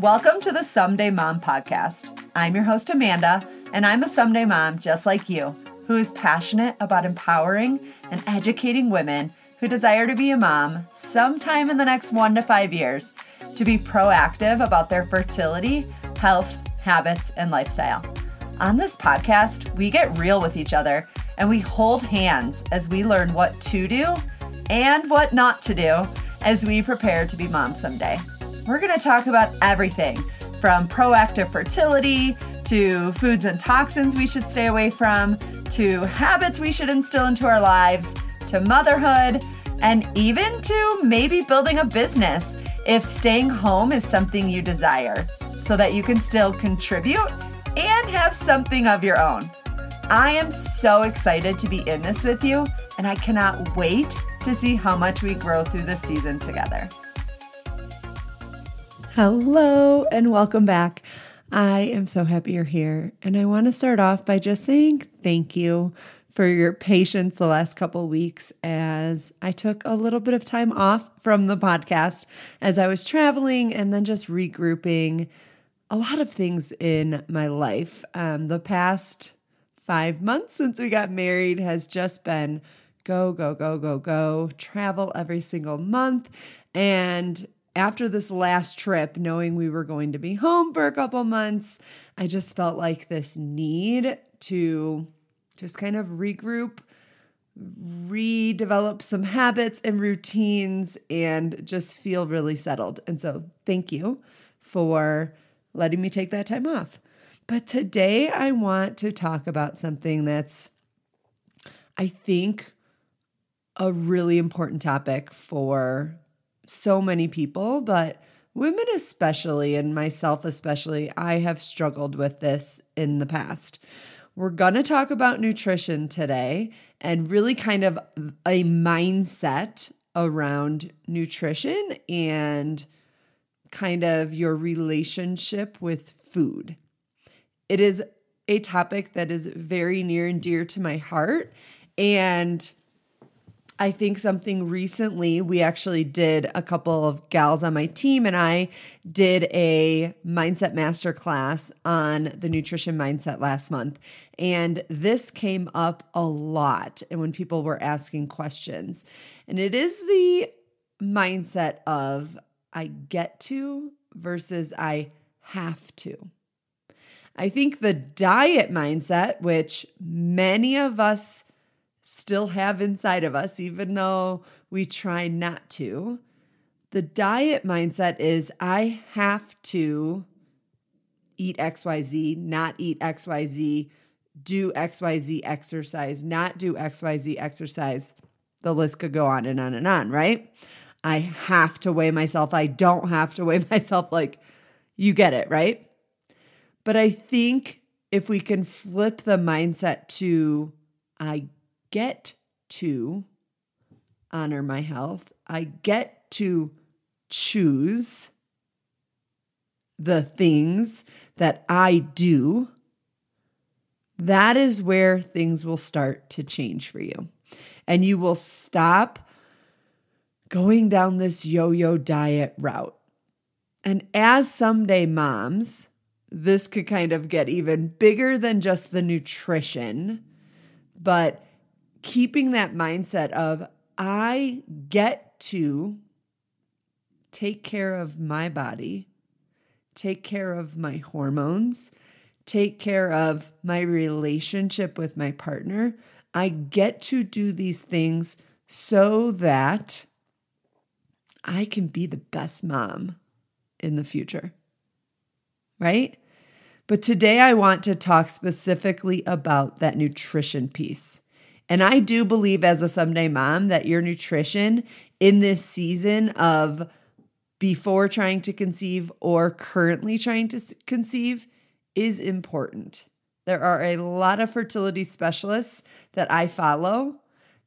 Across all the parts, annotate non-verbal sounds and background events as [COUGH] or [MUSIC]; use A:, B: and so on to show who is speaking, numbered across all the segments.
A: Welcome to the Someday Mom podcast. I'm your host, Amanda, and I'm a someday mom just like you who is passionate about empowering and educating women who desire to be a mom sometime in the next one to five years to be proactive about their fertility, health, habits, and lifestyle. On this podcast, we get real with each other and we hold hands as we learn what to do and what not to do as we prepare to be moms someday. We're going to talk about everything from proactive fertility to foods and toxins we should stay away from to habits we should instill into our lives to motherhood and even to maybe building a business if staying home is something you desire so that you can still contribute and have something of your own. I am so excited to be in this with you, and I cannot wait to see how much we grow through this season together. Hello, and welcome back. I am so happy you're here, and I want to start off by just saying thank you for your patience the last couple weeks as I took a little bit of time off from the podcast as I was traveling and then just regrouping a lot of things in my life. Um, the past five months since we got married has just been go, go, go, go, go, travel every single month. And after this last trip, knowing we were going to be home for a couple months, I just felt like this need to just kind of regroup, redevelop some habits and routines, and just feel really settled. And so, thank you for letting me take that time off. But today, I want to talk about something that's, I think, a really important topic for so many people, but women especially, and myself especially, I have struggled with this in the past. We're going to talk about nutrition today and really kind of a mindset around nutrition and kind of your relationship with food. It is a topic that is very near and dear to my heart. And I think something recently, we actually did a couple of gals on my team, and I did a mindset master class on the nutrition mindset last month. And this came up a lot. And when people were asking questions, and it is the mindset of I get to versus I have to. I think the diet mindset, which many of us still have inside of us, even though we try not to. The diet mindset is I have to eat XYZ, not eat XYZ, do XYZ exercise, not do XYZ exercise. The list could go on and on and on, right? I have to weigh myself. I don't have to weigh [LAUGHS] myself. Like, you get it, right? But I think if we can flip the mindset to I get to honor my health. I get to choose the things that I do. That is where things will start to change for you. And you will stop going down this yo yo diet route. And as someday moms, this could kind of get even bigger than just the nutrition, but keeping that mindset of I get to take care of my body, take care of my hormones, take care of my relationship with my partner. I get to do these things so that I can be the best mom in the future. Right? But today I want to talk specifically about that nutrition piece. And I do believe as a someday mom that your nutrition in this season of before trying to conceive or currently trying to conceive is important. There are a lot of fertility specialists that I follow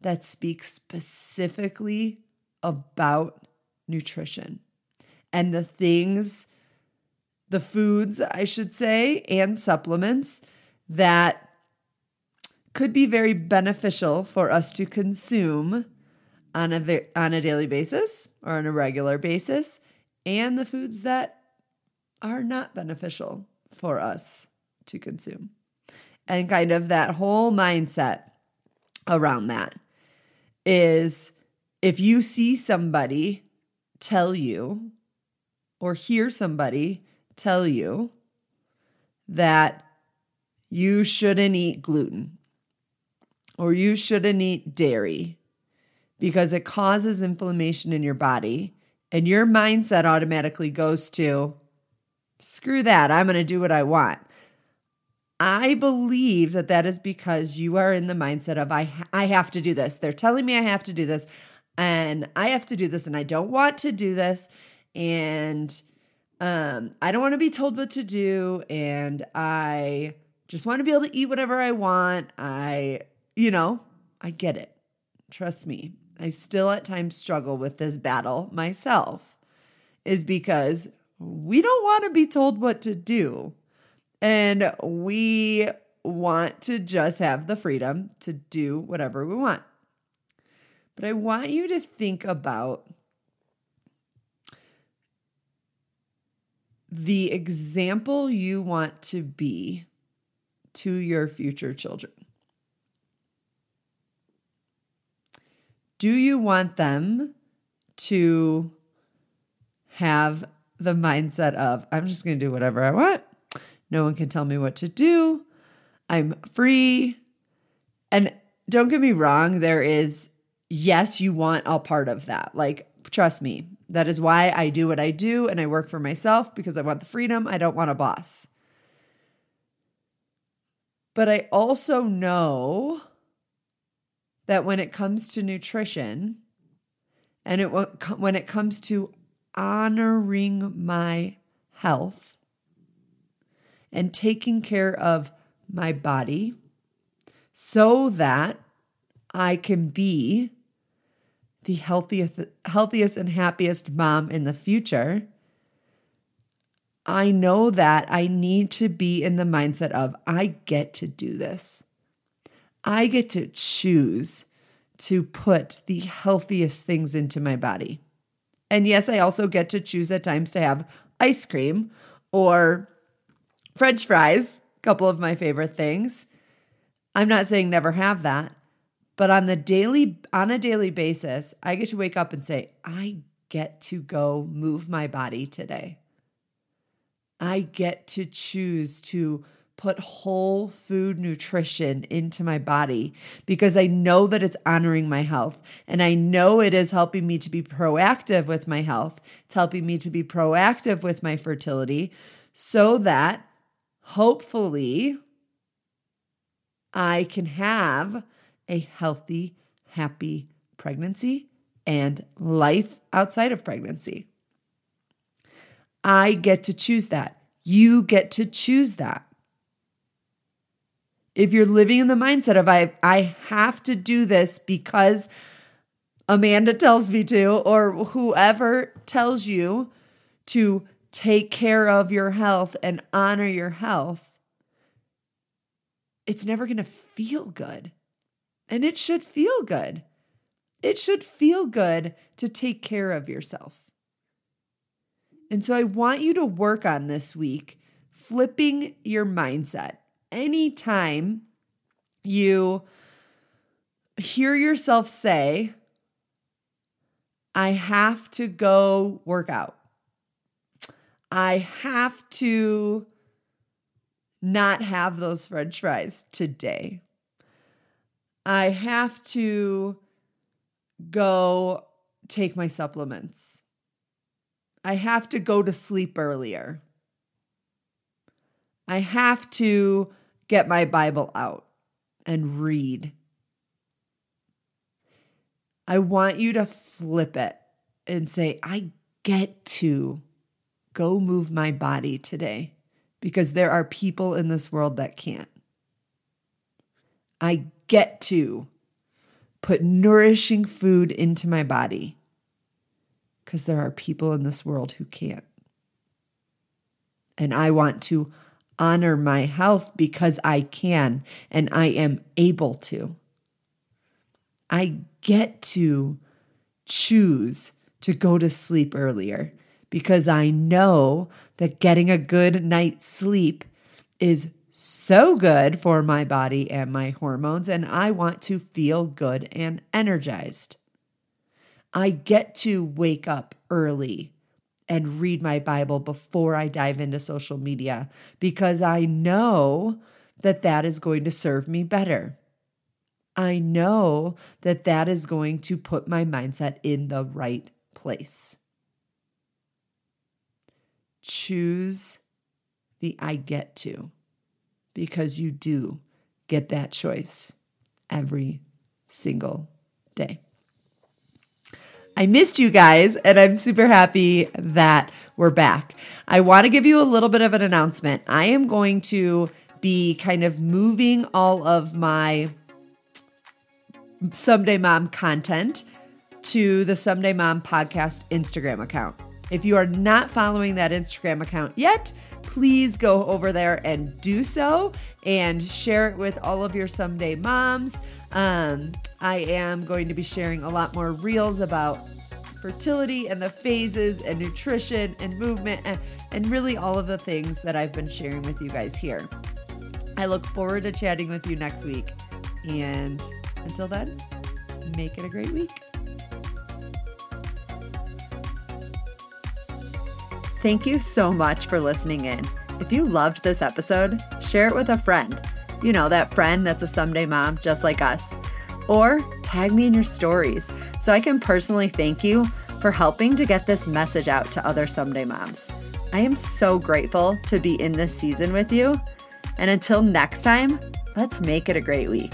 A: that speak specifically about nutrition and the things, the foods, I should say, and supplements that could be very beneficial for us to consume on a on a daily basis or on a regular basis and the foods that are not beneficial for us to consume. And kind of that whole mindset around that is if you see somebody tell you or hear somebody tell you that you shouldn't eat gluten or you shouldn't eat dairy because it causes inflammation in your body, and your mindset automatically goes to screw that, I'm going to do what I want. I believe that that is because you are in the mindset of I I have to do this. They're telling me I have to do this and I have to do this and I don't want to do this and um I don't want to be told what to do and I just want to be able to eat whatever I want. I you know, I get it. Trust me. I still at times struggle with this battle myself. Is because we don't want to be told what to do and we want to just have the freedom to do whatever we want. But I want you to think about the example you want to be to your future children. Do you want them to have the mindset of, I'm just going to do whatever I want? No one can tell me what to do. I'm free. And don't get me wrong, there is, yes, you want a part of that. Like, trust me, that is why I do what I do and I work for myself because I want the freedom. I don't want a boss. But I also know that when it comes to nutrition and it when it comes to honoring my health, and taking care of my body so that I can be the healthiest healthiest and happiest mom in the future. I know that I need to be in the mindset of I get to do this. I get to choose to put the healthiest things into my body. And yes, I also get to choose at times to have ice cream or French fries, a couple of my favorite things. I'm not saying never have that, but on the daily on a daily basis, I get to wake up and say, I get to go move my body today. I get to choose to put whole food nutrition into my body because I know that it's honoring my health and I know it is helping me to be proactive with my health. It's helping me to be proactive with my fertility so that hopefully, I can have a healthy, happy pregnancy and life outside of pregnancy. I get to choose that. You get to choose that. If you're living in the mindset of I I have to do this because Amanda tells me to or whoever tells you to take care of your health and honor your health, it's never going to feel good. And it should feel good. It should feel good to take care of yourself. And so I want you to work on this week flipping your mindset. Anytime you hear yourself say, I have to go work out. I have to not have those french fries today. I have to go take my supplements. I have to go to sleep earlier. I have to get my Bible out and read. I want you to flip it and say, I get to go move my body today because there are people in this world that can't. I get to put nourishing food into my body because there are people in this world who can't. And I want to honor my health because I can and I am able to. I get to choose to go to sleep earlier because I know that getting a good night's sleep is so good for my body and my hormones, and I want to feel good and energized. I get to wake up early and read my Bible before I dive into social media because I know that that is going to serve me better. I know that that is going to put my mindset in the right place. Choose the I get to because you do get that choice every single day. I missed you guys, and I'm super happy that we're back. I want to give you a little bit of an announcement. I am going to be kind of moving all of my Someday Mom content to the Someday Mom podcast Instagram account. If you are not following that Instagram account yet, please go over there and do so and share it with all of your someday moms. Um, I am going to be sharing a lot more reels about fertility and the phases and nutrition and movement and, and really all of the things that I've been sharing with you guys here. I look forward to chatting with you next week. And until then, make it a great week. Thank you so much for listening in. If you loved this episode, share it with a friend. You know, that friend that's a someday mom just like us. Or tag me in your stories so I can personally thank you for helping to get this message out to other someday moms. I am so grateful to be in this season with you. And until next time, let's make it a great week.